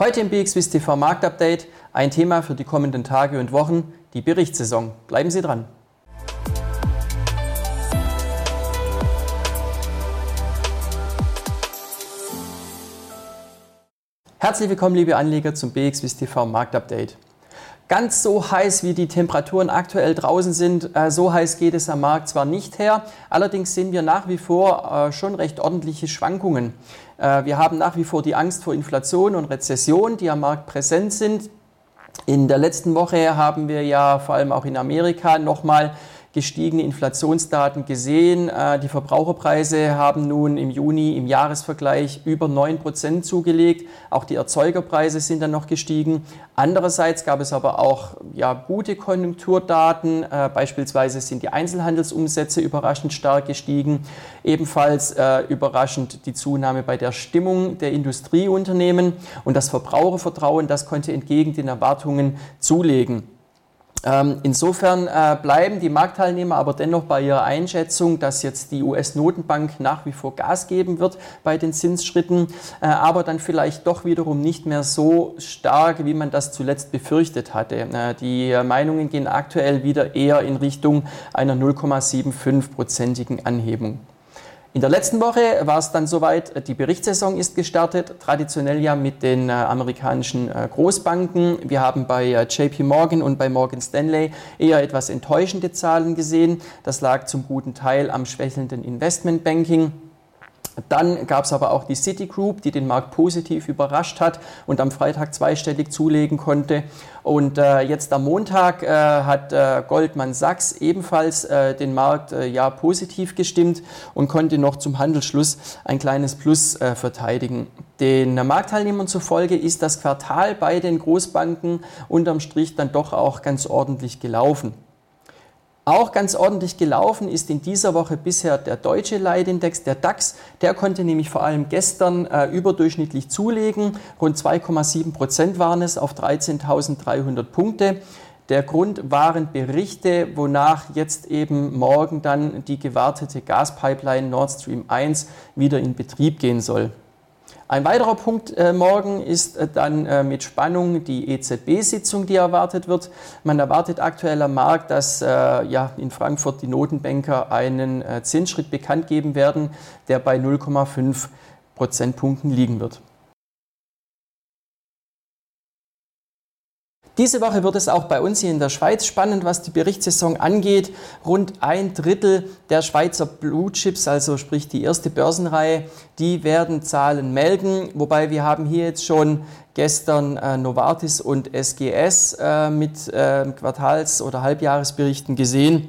Heute im BXWIST TV Marktupdate ein Thema für die kommenden Tage und Wochen, die Berichtssaison. Bleiben Sie dran. Herzlich willkommen, liebe Anleger, zum BXWIST TV Marktupdate. Ganz so heiß, wie die Temperaturen aktuell draußen sind, äh, so heiß geht es am Markt zwar nicht her, allerdings sehen wir nach wie vor äh, schon recht ordentliche Schwankungen. Äh, wir haben nach wie vor die Angst vor Inflation und Rezession, die am Markt präsent sind. In der letzten Woche haben wir ja vor allem auch in Amerika nochmal gestiegene Inflationsdaten gesehen. Äh, die Verbraucherpreise haben nun im Juni im Jahresvergleich über 9 Prozent zugelegt. Auch die Erzeugerpreise sind dann noch gestiegen. Andererseits gab es aber auch ja, gute Konjunkturdaten. Äh, beispielsweise sind die Einzelhandelsumsätze überraschend stark gestiegen. Ebenfalls äh, überraschend die Zunahme bei der Stimmung der Industrieunternehmen und das Verbrauchervertrauen, das konnte entgegen den Erwartungen zulegen. Ähm, insofern äh, bleiben die Marktteilnehmer aber dennoch bei ihrer Einschätzung, dass jetzt die US-Notenbank nach wie vor Gas geben wird bei den Zinsschritten, äh, aber dann vielleicht doch wiederum nicht mehr so stark, wie man das zuletzt befürchtet hatte. Äh, die Meinungen gehen aktuell wieder eher in Richtung einer 0,75-prozentigen Anhebung. In der letzten Woche war es dann soweit, die Berichtssaison ist gestartet, traditionell ja mit den äh, amerikanischen äh, Großbanken. Wir haben bei äh, JP Morgan und bei Morgan Stanley eher etwas enttäuschende Zahlen gesehen. Das lag zum guten Teil am schwächelnden Investmentbanking. Dann gab es aber auch die Citigroup, die den Markt positiv überrascht hat und am Freitag zweistellig zulegen konnte. Und äh, jetzt am Montag äh, hat äh, Goldman Sachs ebenfalls äh, den Markt äh, ja positiv gestimmt und konnte noch zum Handelsschluss ein kleines Plus äh, verteidigen. Den Marktteilnehmern zufolge ist das Quartal bei den Großbanken unterm Strich dann doch auch ganz ordentlich gelaufen. Auch ganz ordentlich gelaufen ist in dieser Woche bisher der deutsche Leitindex, der DAX. Der konnte nämlich vor allem gestern äh, überdurchschnittlich zulegen. Rund 2,7 Prozent waren es auf 13.300 Punkte. Der Grund waren Berichte, wonach jetzt eben morgen dann die gewartete Gaspipeline Nord Stream 1 wieder in Betrieb gehen soll. Ein weiterer Punkt äh, morgen ist äh, dann äh, mit Spannung die EZB-Sitzung, die erwartet wird. Man erwartet aktuell am Markt, dass äh, ja, in Frankfurt die Notenbanker einen äh, Zinsschritt bekannt geben werden, der bei 0,5 Prozentpunkten liegen wird. Diese Woche wird es auch bei uns hier in der Schweiz spannend, was die Berichtssaison angeht. Rund ein Drittel der Schweizer Blue Chips, also sprich die erste Börsenreihe, die werden Zahlen melden. Wobei wir haben hier jetzt schon gestern äh, Novartis und SGS äh, mit äh, Quartals- oder Halbjahresberichten gesehen.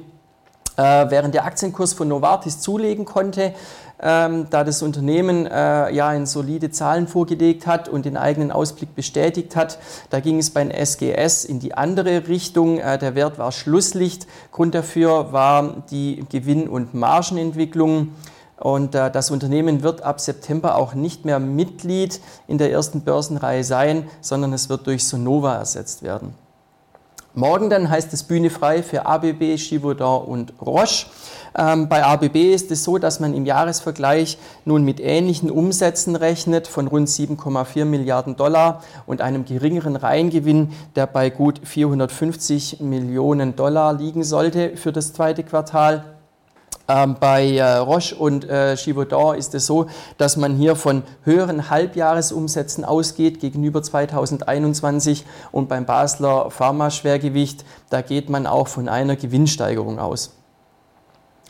Äh, während der Aktienkurs von Novartis zulegen konnte, ähm, da das Unternehmen äh, ja in solide Zahlen vorgelegt hat und den eigenen Ausblick bestätigt hat. Da ging es beim SGS in die andere Richtung. Äh, der Wert war Schlusslicht. Grund dafür war die Gewinn- und Margenentwicklung. Und äh, das Unternehmen wird ab September auch nicht mehr Mitglied in der ersten Börsenreihe sein, sondern es wird durch Sonova ersetzt werden. Morgen dann heißt es Bühne frei für ABB, Givaudan und Roche. Ähm, bei ABB ist es so, dass man im Jahresvergleich nun mit ähnlichen Umsätzen rechnet von rund 7,4 Milliarden Dollar und einem geringeren Reingewinn, der bei gut 450 Millionen Dollar liegen sollte für das zweite Quartal. Ähm, bei äh, Roche und äh, Givaudan ist es so, dass man hier von höheren Halbjahresumsätzen ausgeht gegenüber 2021 und beim Basler Pharma-Schwergewicht, da geht man auch von einer Gewinnsteigerung aus.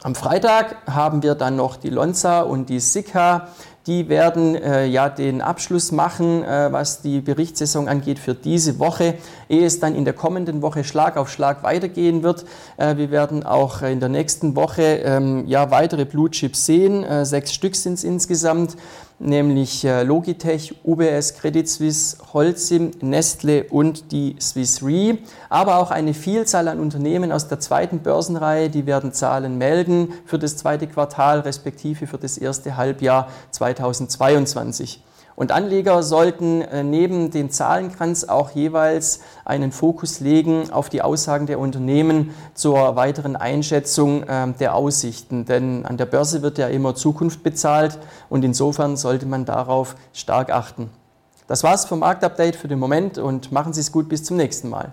Am Freitag haben wir dann noch die Lonza und die Sika die werden äh, ja den Abschluss machen, äh, was die Berichtssaison angeht für diese Woche, ehe es dann in der kommenden Woche Schlag auf Schlag weitergehen wird. Äh, wir werden auch in der nächsten Woche ähm, ja weitere Blue Chips sehen. Äh, sechs Stück sind es insgesamt nämlich äh, Logitech, UBS, Credit Suisse, Holcim, Nestle und die Swiss Re. Aber auch eine Vielzahl an Unternehmen aus der zweiten Börsenreihe, die werden Zahlen melden für das zweite Quartal respektive für das erste Halbjahr 2022. Und Anleger sollten äh, neben den Zahlenkranz auch jeweils einen Fokus legen auf die Aussagen der Unternehmen zur weiteren Einschätzung ähm, der Aussichten. Denn an der Börse wird ja immer Zukunft bezahlt und insofern sollte man darauf stark achten. Das war's vom Marktupdate für den Moment und machen Sie es gut bis zum nächsten Mal.